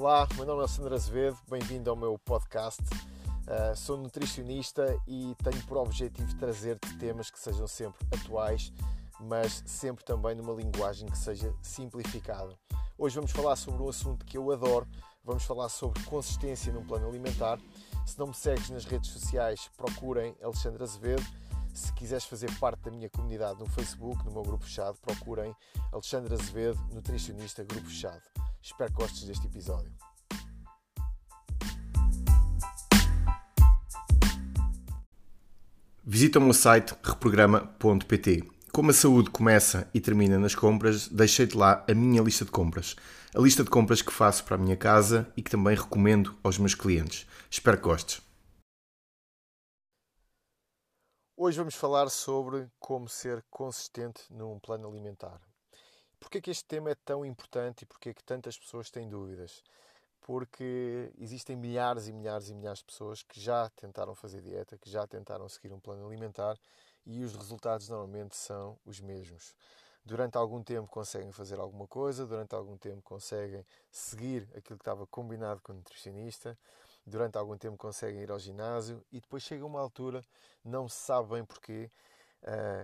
Olá, meu nome é Sandra Azevedo, bem-vindo ao meu podcast. Uh, sou nutricionista e tenho por objetivo trazer-te temas que sejam sempre atuais, mas sempre também numa linguagem que seja simplificada. Hoje vamos falar sobre um assunto que eu adoro, vamos falar sobre consistência num plano alimentar. Se não me segues nas redes sociais, procurem Alexandre Azevedo. Se quiseres fazer parte da minha comunidade no Facebook, no meu grupo fechado, procurem Alexandre Azevedo, nutricionista, grupo fechado. Espero que gostes deste episódio. Visita o meu site reprograma.pt. Como a saúde começa e termina nas compras, deixei-te lá a minha lista de compras. A lista de compras que faço para a minha casa e que também recomendo aos meus clientes. Espero que gostes. Hoje vamos falar sobre como ser consistente num plano alimentar. Porquê que este tema é tão importante e porquê que tantas pessoas têm dúvidas? Porque existem milhares e milhares e milhares de pessoas que já tentaram fazer dieta, que já tentaram seguir um plano alimentar e os resultados normalmente são os mesmos. Durante algum tempo conseguem fazer alguma coisa, durante algum tempo conseguem seguir aquilo que estava combinado com o nutricionista, durante algum tempo conseguem ir ao ginásio e depois chega uma altura, não se sabe bem porquê,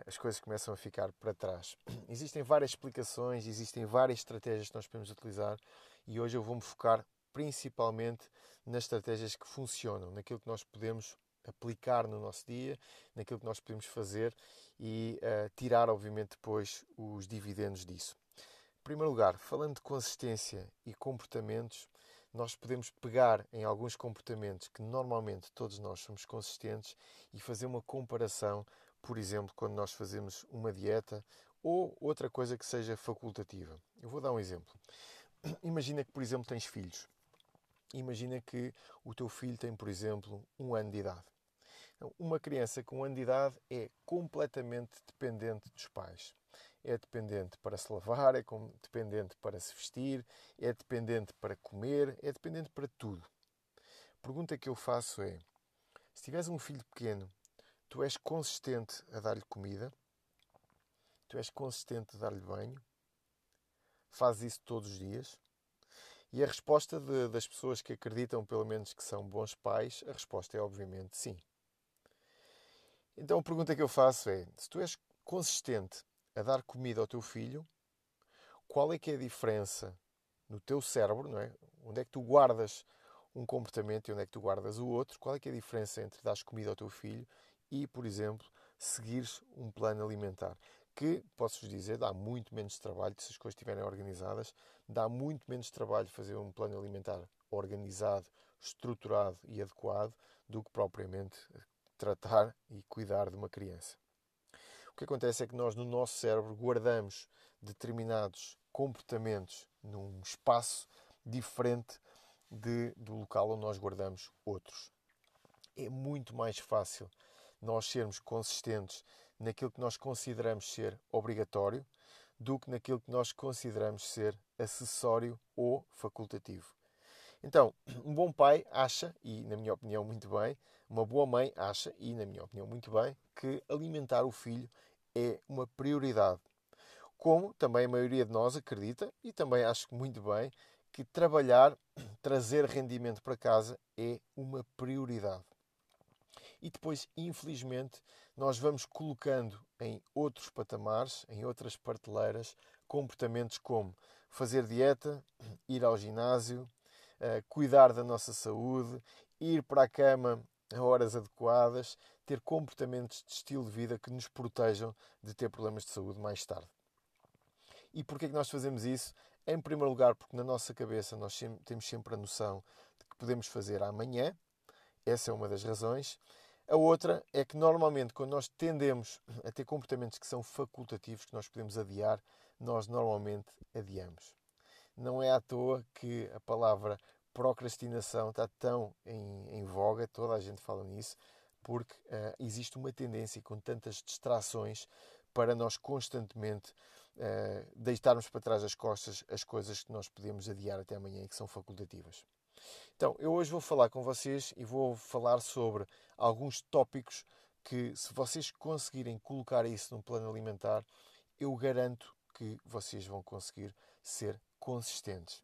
as coisas começam a ficar para trás. Existem várias explicações, existem várias estratégias que nós podemos utilizar e hoje eu vou-me focar principalmente nas estratégias que funcionam, naquilo que nós podemos aplicar no nosso dia, naquilo que nós podemos fazer e uh, tirar, obviamente, depois os dividendos disso. Em primeiro lugar, falando de consistência e comportamentos, nós podemos pegar em alguns comportamentos que normalmente todos nós somos consistentes e fazer uma comparação por exemplo, quando nós fazemos uma dieta ou outra coisa que seja facultativa. Eu vou dar um exemplo. Imagina que, por exemplo, tens filhos. Imagina que o teu filho tem, por exemplo, um ano de idade. Então, uma criança com um ano de idade é completamente dependente dos pais. É dependente para se lavar, é dependente para se vestir, é dependente para comer, é dependente para tudo. A pergunta que eu faço é: se tiveres um filho pequeno Tu és consistente a dar-lhe comida? Tu és consistente a dar-lhe banho? Fazes isso todos os dias? E a resposta de, das pessoas que acreditam, pelo menos, que são bons pais, a resposta é obviamente sim. Então a pergunta que eu faço é: se tu és consistente a dar comida ao teu filho, qual é que é a diferença no teu cérebro, não é? Onde é que tu guardas um comportamento e onde é que tu guardas o outro? Qual é que é a diferença entre dar comida ao teu filho e, por exemplo, seguir um plano alimentar. Que, posso-vos dizer, dá muito menos trabalho, se as coisas estiverem organizadas, dá muito menos trabalho fazer um plano alimentar organizado, estruturado e adequado do que propriamente tratar e cuidar de uma criança. O que acontece é que nós, no nosso cérebro, guardamos determinados comportamentos num espaço diferente de, do local onde nós guardamos outros. É muito mais fácil nós sermos consistentes naquilo que nós consideramos ser obrigatório do que naquilo que nós consideramos ser acessório ou facultativo. Então, um bom pai acha, e na minha opinião muito bem, uma boa mãe acha, e na minha opinião muito bem, que alimentar o filho é uma prioridade. Como também a maioria de nós acredita, e também acho muito bem, que trabalhar, trazer rendimento para casa é uma prioridade e depois, infelizmente, nós vamos colocando em outros patamares, em outras prateleiras, comportamentos como fazer dieta, ir ao ginásio, eh, cuidar da nossa saúde, ir para a cama a horas adequadas, ter comportamentos de estilo de vida que nos protejam de ter problemas de saúde mais tarde. E porquê é que nós fazemos isso? Em primeiro lugar, porque na nossa cabeça nós temos sempre a noção de que podemos fazer amanhã, essa é uma das razões, a outra é que normalmente quando nós tendemos a ter comportamentos que são facultativos, que nós podemos adiar, nós normalmente adiamos. Não é à toa que a palavra procrastinação está tão em, em voga, toda a gente fala nisso, porque uh, existe uma tendência com tantas distrações para nós constantemente uh, deitarmos para trás as costas as coisas que nós podemos adiar até amanhã e que são facultativas. Então, eu hoje vou falar com vocês e vou falar sobre alguns tópicos que, se vocês conseguirem colocar isso num plano alimentar, eu garanto que vocês vão conseguir ser consistentes.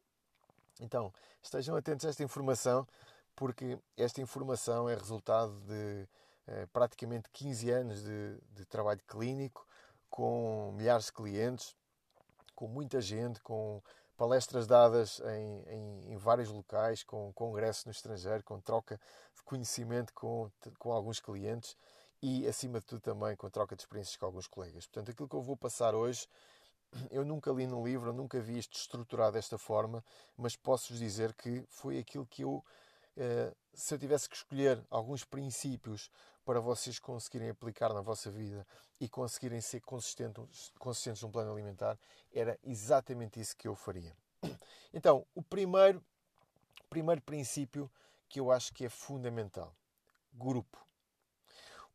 Então, estejam atentos a esta informação, porque esta informação é resultado de eh, praticamente 15 anos de, de trabalho clínico, com milhares de clientes, com muita gente, com palestras dadas em, em, em, vários locais, com congressos no estrangeiro, com troca de conhecimento com, com alguns clientes e, acima de tudo, também com troca de experiências com alguns colegas. Portanto, aquilo que eu vou passar hoje, eu nunca li no livro, nunca vi isto estruturado desta forma, mas posso-vos dizer que foi aquilo que eu, eh, se eu tivesse que escolher alguns princípios para vocês conseguirem aplicar na vossa vida e conseguirem ser consistentes, consistentes num plano alimentar, era exatamente isso que eu faria. Então, o primeiro, primeiro princípio que eu acho que é fundamental: grupo.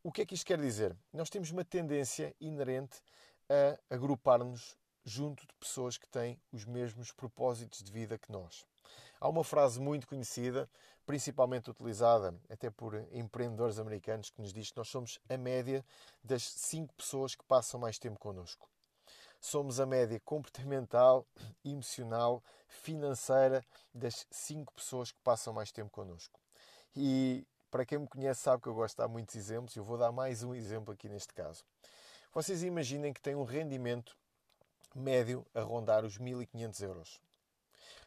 O que é que isto quer dizer? Nós temos uma tendência inerente a agrupar-nos junto de pessoas que têm os mesmos propósitos de vida que nós. Há uma frase muito conhecida, principalmente utilizada até por empreendedores americanos, que nos diz que nós somos a média das cinco pessoas que passam mais tempo connosco. Somos a média comportamental, emocional, financeira das cinco pessoas que passam mais tempo connosco. E para quem me conhece sabe que eu gosto de dar muitos exemplos, eu vou dar mais um exemplo aqui neste caso. Vocês imaginem que têm um rendimento médio a rondar os 1500 euros.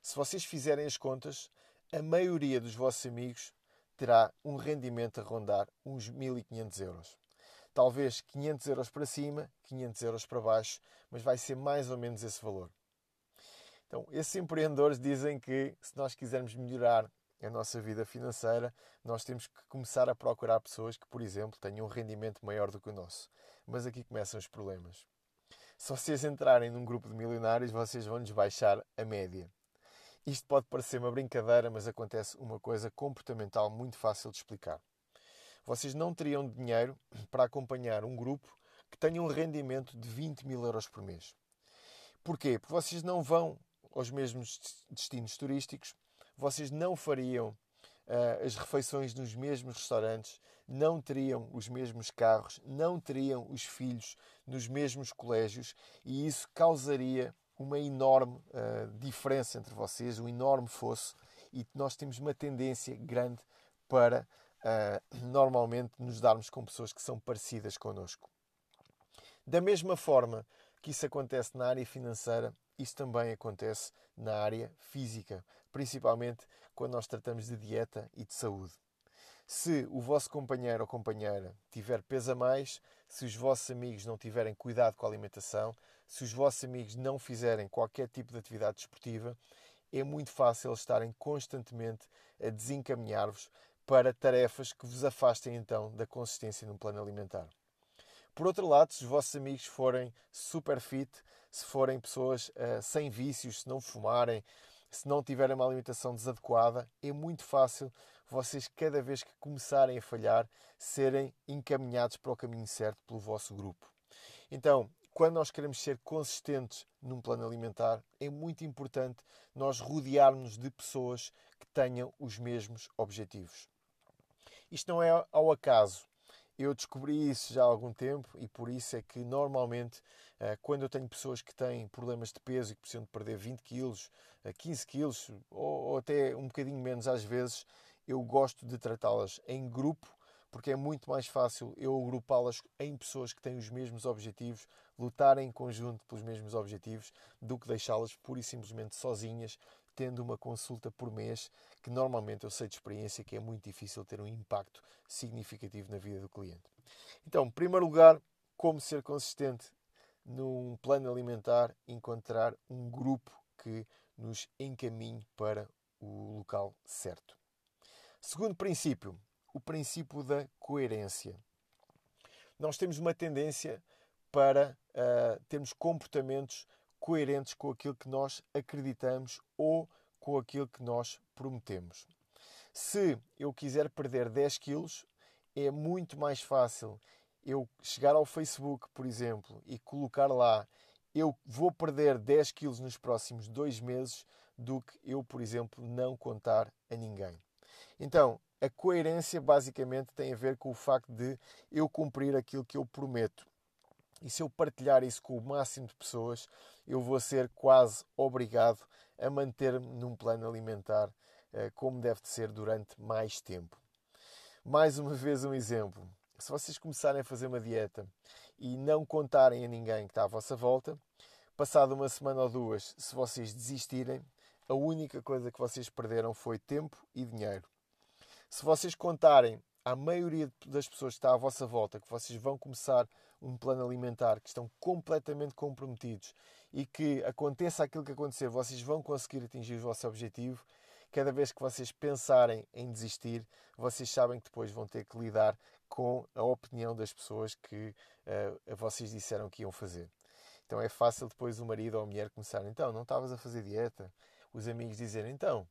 Se vocês fizerem as contas, a maioria dos vossos amigos terá um rendimento a rondar uns 1500 euros. Talvez 500 euros para cima, 500 euros para baixo, mas vai ser mais ou menos esse valor. Então, esses empreendedores dizem que se nós quisermos melhorar a nossa vida financeira, nós temos que começar a procurar pessoas que, por exemplo, tenham um rendimento maior do que o nosso. Mas aqui começam os problemas. Se vocês entrarem num grupo de milionários, vocês vão-lhes baixar a média. Isto pode parecer uma brincadeira, mas acontece uma coisa comportamental muito fácil de explicar. Vocês não teriam dinheiro para acompanhar um grupo que tenha um rendimento de 20 mil euros por mês. Porquê? Porque vocês não vão aos mesmos destinos turísticos, vocês não fariam uh, as refeições nos mesmos restaurantes, não teriam os mesmos carros, não teriam os filhos nos mesmos colégios e isso causaria uma enorme uh, diferença entre vocês, um enorme fosso e nós temos uma tendência grande para uh, normalmente nos darmos com pessoas que são parecidas connosco. Da mesma forma que isso acontece na área financeira, isso também acontece na área física, principalmente quando nós tratamos de dieta e de saúde. Se o vosso companheiro ou companheira tiver peso a mais, se os vossos amigos não tiverem cuidado com a alimentação, se os vossos amigos não fizerem qualquer tipo de atividade desportiva, é muito fácil estarem constantemente a desencaminhar-vos para tarefas que vos afastem então da consistência no plano alimentar. Por outro lado, se os vossos amigos forem super fit, se forem pessoas uh, sem vícios, se não fumarem, se não tiverem uma alimentação desadequada, é muito fácil vocês, cada vez que começarem a falhar, serem encaminhados para o caminho certo pelo vosso grupo. Então, quando nós queremos ser consistentes num plano alimentar, é muito importante nós rodearmos de pessoas que tenham os mesmos objetivos. Isto não é ao acaso. Eu descobri isso já há algum tempo e por isso é que normalmente eh, quando eu tenho pessoas que têm problemas de peso e que precisam de perder 20 quilos, 15 quilos ou até um bocadinho menos às vezes, eu gosto de tratá-las em grupo porque é muito mais fácil eu agrupá-las em pessoas que têm os mesmos objetivos, lutarem em conjunto pelos mesmos objetivos, do que deixá-las pura e simplesmente sozinhas, tendo uma consulta por mês, que normalmente eu sei de experiência que é muito difícil ter um impacto significativo na vida do cliente. Então, em primeiro lugar, como ser consistente num plano alimentar, encontrar um grupo que nos encaminhe para o local certo. Segundo princípio, o princípio da coerência. Nós temos uma tendência para uh, termos comportamentos coerentes com aquilo que nós acreditamos ou com aquilo que nós prometemos. Se eu quiser perder 10 quilos, é muito mais fácil eu chegar ao Facebook, por exemplo, e colocar lá eu vou perder 10 quilos nos próximos dois meses do que eu, por exemplo, não contar a ninguém. Então, a coerência basicamente tem a ver com o facto de eu cumprir aquilo que eu prometo. E se eu partilhar isso com o máximo de pessoas, eu vou ser quase obrigado a manter-me num plano alimentar uh, como deve de ser durante mais tempo. Mais uma vez um exemplo. Se vocês começarem a fazer uma dieta e não contarem a ninguém que está à vossa volta, passado uma semana ou duas, se vocês desistirem, a única coisa que vocês perderam foi tempo e dinheiro. Se vocês contarem à maioria das pessoas que está à vossa volta que vocês vão começar um plano alimentar, que estão completamente comprometidos e que aconteça aquilo que acontecer, vocês vão conseguir atingir o vosso objetivo, cada vez que vocês pensarem em desistir, vocês sabem que depois vão ter que lidar com a opinião das pessoas que uh, vocês disseram que iam fazer. Então é fácil depois o marido ou a mulher começar, então, não estavas a fazer dieta? Os amigos dizerem, então,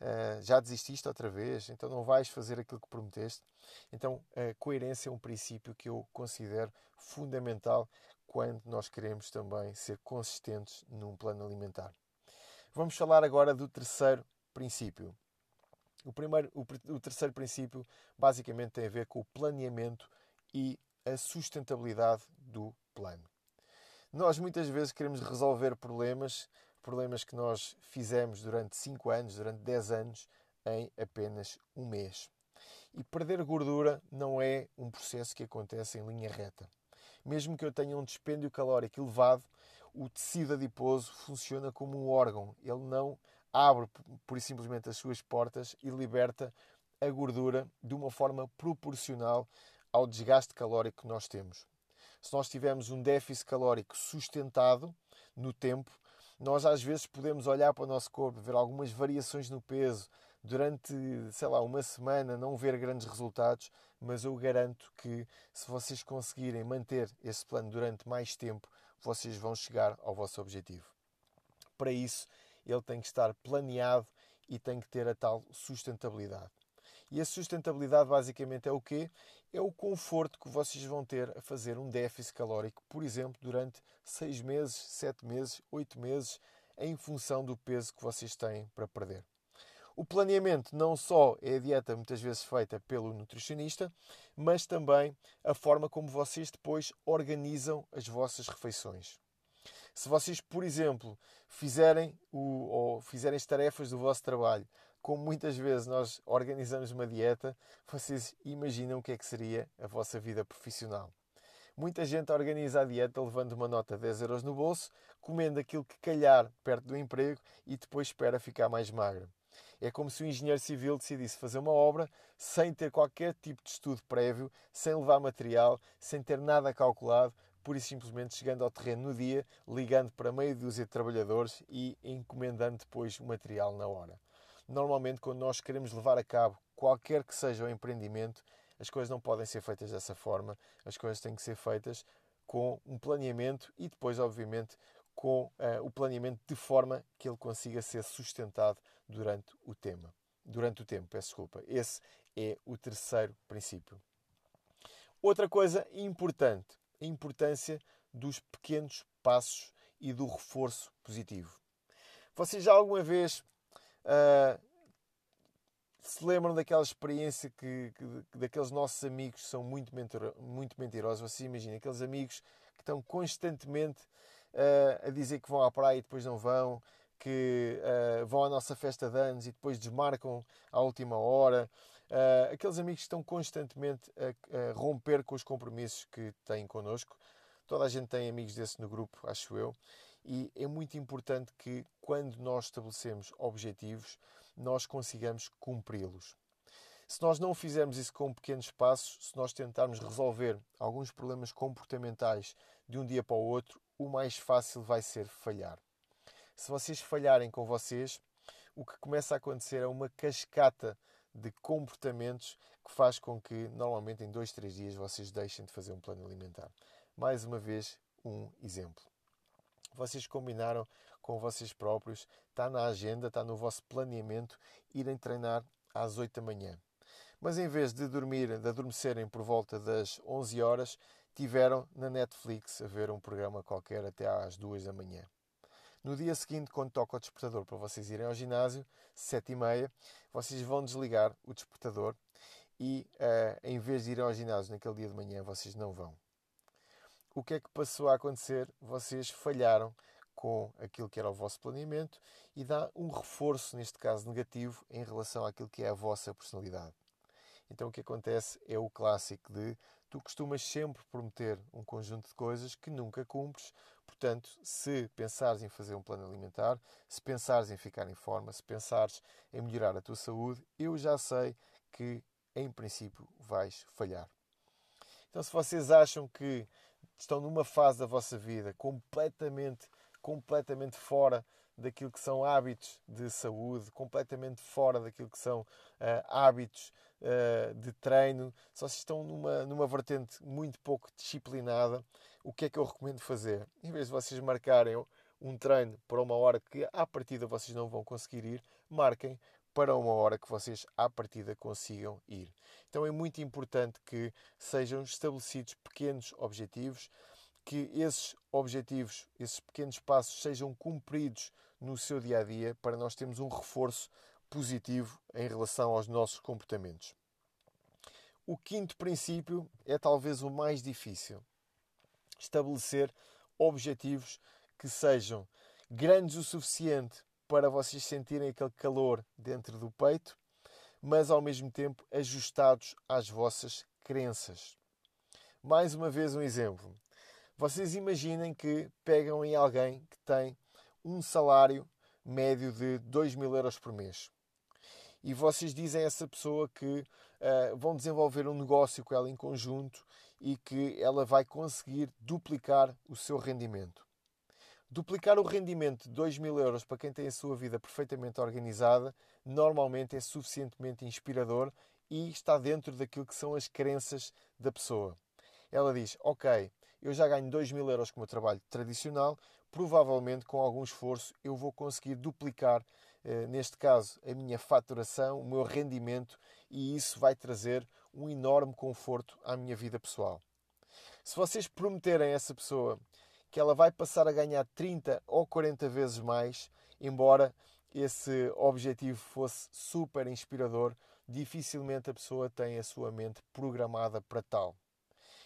uh, já desististe outra vez? Então não vais fazer aquilo que prometeste? Então a coerência é um princípio que eu considero fundamental quando nós queremos também ser consistentes num plano alimentar. Vamos falar agora do terceiro princípio. O, primeiro, o, o terceiro princípio basicamente tem a ver com o planeamento e a sustentabilidade do plano. Nós muitas vezes queremos resolver problemas, problemas que nós fizemos durante 5 anos, durante 10 anos, em apenas um mês. E perder gordura não é um processo que acontece em linha reta. Mesmo que eu tenha um dispêndio calórico elevado, o tecido adiposo funciona como um órgão. Ele não abre por e simplesmente as suas portas e liberta a gordura de uma forma proporcional ao desgaste calórico que nós temos. Se nós tivermos um déficit calórico sustentado no tempo, nós às vezes podemos olhar para o nosso corpo, ver algumas variações no peso durante, sei lá, uma semana, não ver grandes resultados, mas eu garanto que se vocês conseguirem manter esse plano durante mais tempo, vocês vão chegar ao vosso objetivo. Para isso, ele tem que estar planeado e tem que ter a tal sustentabilidade. E a sustentabilidade basicamente é o quê? É o conforto que vocês vão ter a fazer um déficit calórico, por exemplo, durante 6 meses, 7 meses, 8 meses, em função do peso que vocês têm para perder. O planeamento não só é a dieta muitas vezes feita pelo nutricionista, mas também a forma como vocês depois organizam as vossas refeições. Se vocês, por exemplo, fizerem, o, ou fizerem as tarefas do vosso trabalho, como muitas vezes nós organizamos uma dieta, vocês imaginam o que é que seria a vossa vida profissional. Muita gente organiza a dieta levando uma nota de 10 euros no bolso, comendo aquilo que calhar perto do emprego e depois espera ficar mais magro. É como se o engenheiro civil decidisse fazer uma obra sem ter qualquer tipo de estudo prévio, sem levar material, sem ter nada calculado, pura e simplesmente chegando ao terreno no dia, ligando para meio dúzia de trabalhadores e encomendando depois o material na hora. Normalmente, quando nós queremos levar a cabo qualquer que seja o empreendimento, as coisas não podem ser feitas dessa forma, as coisas têm que ser feitas com um planeamento e depois, obviamente, com uh, o planeamento de forma que ele consiga ser sustentado durante o tema. Durante o tempo, peço desculpa. Esse é o terceiro princípio. Outra coisa importante a importância dos pequenos passos e do reforço positivo. Vocês já alguma vez uh, se lembram daquela experiência que, que, daqueles nossos amigos que são muito, mentiro, muito mentirosos? Vocês imaginem, aqueles amigos que estão constantemente uh, a dizer que vão à praia e depois não vão, que uh, vão à nossa festa de anos e depois desmarcam à última hora, Uh, aqueles amigos que estão constantemente a, a, romper com os compromissos que têm connosco. Toda a gente tem amigos desse no grupo, acho eu. E é muito importante que, quando nós estabelecemos objetivos, nós consigamos cumpri-los. Se nós não fizermos isso com pequenos passos, se nós tentarmos resolver alguns problemas comportamentais de um dia para o outro, o mais fácil vai ser falhar. Se vocês falharem com vocês, o que começa a acontecer é uma cascata de comportamentos que faz com que normalmente em dois, três dias vocês deixem de fazer um plano alimentar. Mais uma vez, um exemplo. Vocês combinaram com vocês próprios, está na agenda, está no vosso planeamento, irem treinar às 8 da manhã. Mas em vez de dormir, de adormecerem por volta das 11 horas, tiveram na Netflix a ver um programa qualquer até às 2 da manhã. No dia seguinte, quando toca o despertador para vocês irem ao ginásio, sete e meia, vocês vão desligar o despertador e, uh, em vez de irem ao ginásio naquele dia de manhã, vocês não vão. O que é que passou a acontecer? Vocês falharam com aquilo que era o vosso planeamento e dá um reforço, neste caso negativo, em relação àquilo que é a vossa personalidade. Então o que acontece é o clássico de tu costumas sempre prometer um conjunto de coisas que nunca cumpres. Portanto, se pensares em fazer um plano alimentar, se pensares em ficar em forma, se pensares em melhorar a tua saúde, eu já sei que em princípio vais falhar. Então, se vocês acham que estão numa fase da vossa vida completamente, completamente fora daquilo que são hábitos de saúde, completamente fora daquilo que são uh, hábitos uh, de treino, se vocês estão numa, numa vertente muito pouco disciplinada, o que é que eu recomendo fazer? Em vez de vocês marcarem um treino para uma hora que à partida vocês não vão conseguir ir, marquem para uma hora que vocês à partida consigam ir. Então é muito importante que sejam estabelecidos pequenos objetivos, que esses objetivos, esses pequenos passos sejam cumpridos no seu dia a dia para nós termos um reforço positivo em relação aos nossos comportamentos. O quinto princípio é talvez o mais difícil. Estabelecer objetivos que sejam grandes o suficiente para vocês sentirem aquele calor dentro do peito, mas ao mesmo tempo ajustados às vossas crenças. Mais uma vez um exemplo. Vocês imaginem que pegam em alguém que tem um salário médio de 2 mil euros por mês. E vocês dizem a essa pessoa que uh, vão desenvolver um negócio com ela em conjunto e que ela vai conseguir duplicar o seu rendimento. Duplicar o rendimento de 2 mil euros para quem tem a sua vida perfeitamente organizada normalmente é suficientemente inspirador e está dentro daquilo que são as crenças da pessoa. Ela diz: Ok, eu já ganho 2 mil euros com o meu trabalho tradicional, provavelmente com algum esforço eu vou conseguir duplicar, eh, neste caso, a minha faturação, o meu rendimento e isso vai trazer um enorme conforto à minha vida pessoal. Se vocês prometerem a essa pessoa que ela vai passar a ganhar 30 ou 40 vezes mais, embora esse objetivo fosse super inspirador, dificilmente a pessoa tem a sua mente programada para tal.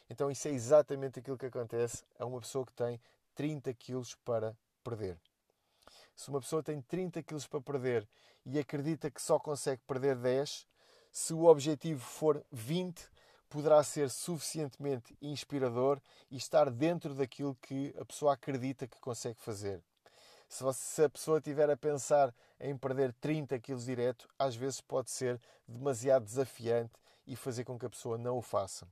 Então, isso é exatamente aquilo que acontece a uma pessoa que tem 30 quilos para perder. Se uma pessoa tem 30 quilos para perder e acredita que só consegue perder 10, se o objetivo for 20, poderá ser suficientemente inspirador e estar dentro daquilo que a pessoa acredita que consegue fazer. Se a pessoa estiver a pensar em perder 30 quilos direto, às vezes pode ser demasiado desafiante e fazer com que a pessoa não o faça.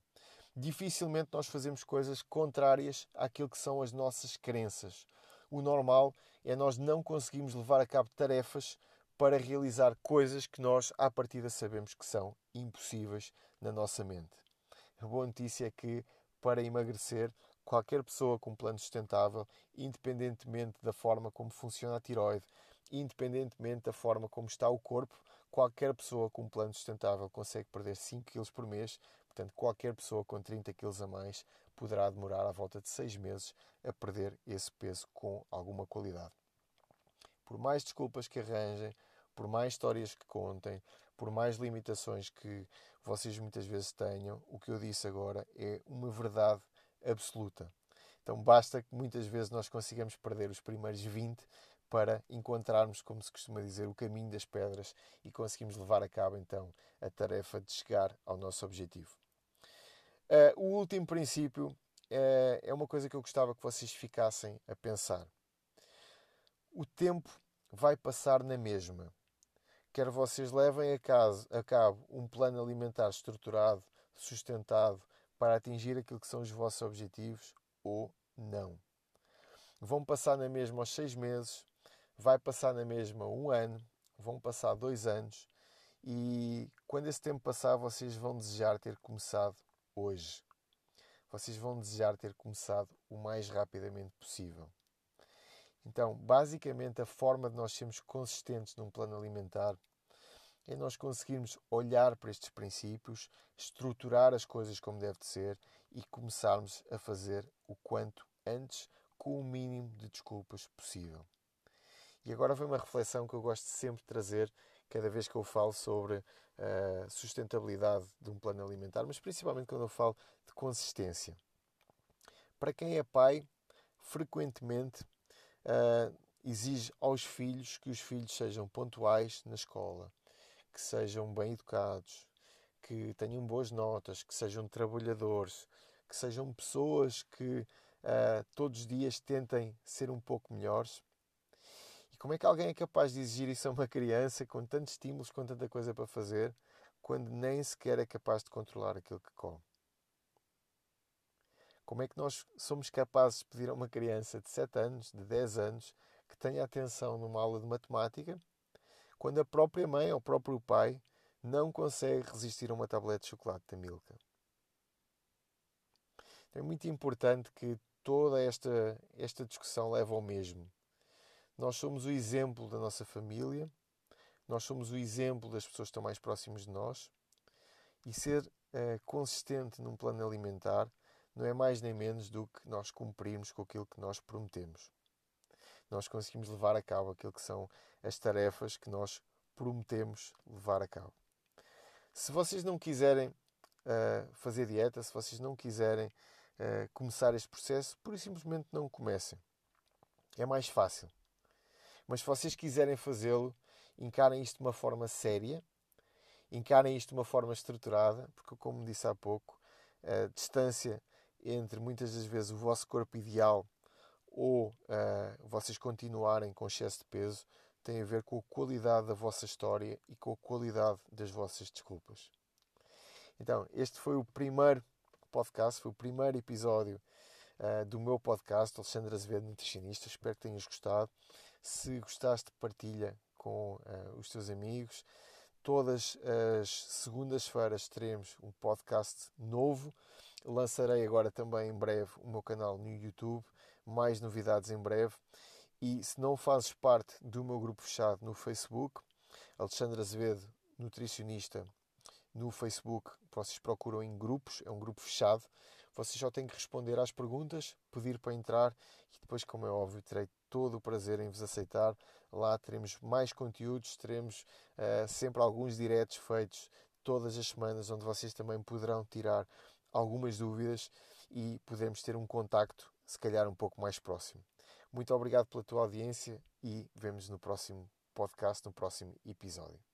Dificilmente nós fazemos coisas contrárias àquilo que são as nossas crenças. O normal é nós não conseguirmos levar a cabo tarefas para realizar coisas que nós, à partida, sabemos que são impossíveis na nossa mente. A boa notícia é que, para emagrecer, qualquer pessoa com um plano sustentável, independentemente da forma como funciona a tiroide, independentemente da forma como está o corpo, qualquer pessoa com um plano sustentável consegue perder 5 kg por mês. Portanto, qualquer pessoa com 30 kg a mais poderá demorar à volta de 6 meses a perder esse peso com alguma qualidade. Por mais desculpas que arranjem, por mais histórias que contem, por mais limitações que vocês muitas vezes tenham, o que eu disse agora é uma verdade absoluta. Então basta que muitas vezes nós consigamos perder os primeiros 20 para encontrarmos, como se costuma dizer, o caminho das pedras e conseguimos levar a cabo então a tarefa de chegar ao nosso objetivo. Uh, o último princípio uh, é uma coisa que eu gostava que vocês ficassem a pensar. O tempo vai passar na mesma quer vocês levem a, caso, a cabo um plano alimentar estruturado, sustentado, para atingir aquilo que são os vossos objetivos ou não. Vão passar na mesma aos seis meses, vai passar na mesma um ano, vão passar dois anos e quando esse tempo passar, vocês vão desejar ter começado hoje. Vocês vão desejar ter começado o mais rapidamente possível. Então, basicamente, a forma de nós sermos consistentes num plano alimentar é nós conseguirmos olhar para estes princípios, estruturar as coisas como deve de ser e começarmos a fazer o quanto antes com o mínimo de desculpas possível. E agora vem uma reflexão que eu gosto sempre de trazer cada vez que eu falo sobre a sustentabilidade de um plano alimentar, mas principalmente quando eu falo de consistência. Para quem é pai, frequentemente uh, exige aos filhos que os filhos sejam pontuais na escola, que sejam bem educados, que tenham boas notas, que sejam trabalhadores, que sejam pessoas que uh, todos os dias tentem ser um pouco melhores. E como é que alguém é capaz de exigir isso a uma criança com tantos estímulos, com tanta coisa para fazer, quando nem sequer é capaz de controlar aquilo que come? Como é que nós somos capazes de pedir a uma criança de 7 anos, de 10 anos, que tenha atenção numa aula de matemática, quando a própria mãe ou o próprio pai não consegue resistir a uma tablete de chocolate da Milka? Então é muito importante que toda esta, esta discussão leve ao mesmo. Nós somos o exemplo da nossa família, nós somos o exemplo das pessoas que estão mais próximas de nós e ser uh, consistente num plano alimentar não é mais nem menos do que nós cumprirmos com aquilo que nós prometemos. Nós conseguimos levar a cabo aquilo que são as tarefas que nós prometemos levar a cabo. Se vocês não quiserem uh, fazer dieta, se vocês não quiserem uh, começar este processo, por simplesmente não comecem. É mais fácil. Mas se vocês quiserem fazê-lo, encarem isto de uma forma séria, encarem isto de uma forma estruturada, porque, como disse há pouco, a distância entre muitas das vezes o vosso corpo ideal ou uh, vocês continuarem com excesso de peso tem a ver com a qualidade da vossa história e com a qualidade das vossas desculpas. Então, este foi o primeiro podcast, foi o primeiro episódio uh, do meu podcast, Alexandre Azevedo, nutricionista. Espero que tenhas gostado. Se gostaste, partilha com uh, os teus amigos. Todas as segundas-feiras teremos um podcast novo Lançarei agora também em breve o meu canal no YouTube, mais novidades em breve. E se não fazes parte do meu grupo fechado no Facebook, Alexandre Azevedo, nutricionista, no Facebook, vocês procuram em grupos, é um grupo fechado. Vocês só têm que responder às perguntas, pedir para entrar e depois, como é óbvio, terei todo o prazer em vos aceitar. Lá teremos mais conteúdos, teremos uh, sempre alguns diretos feitos todas as semanas, onde vocês também poderão tirar algumas dúvidas e podemos ter um contacto, se calhar, um pouco mais próximo. Muito obrigado pela tua audiência e vemos no próximo podcast, no próximo episódio.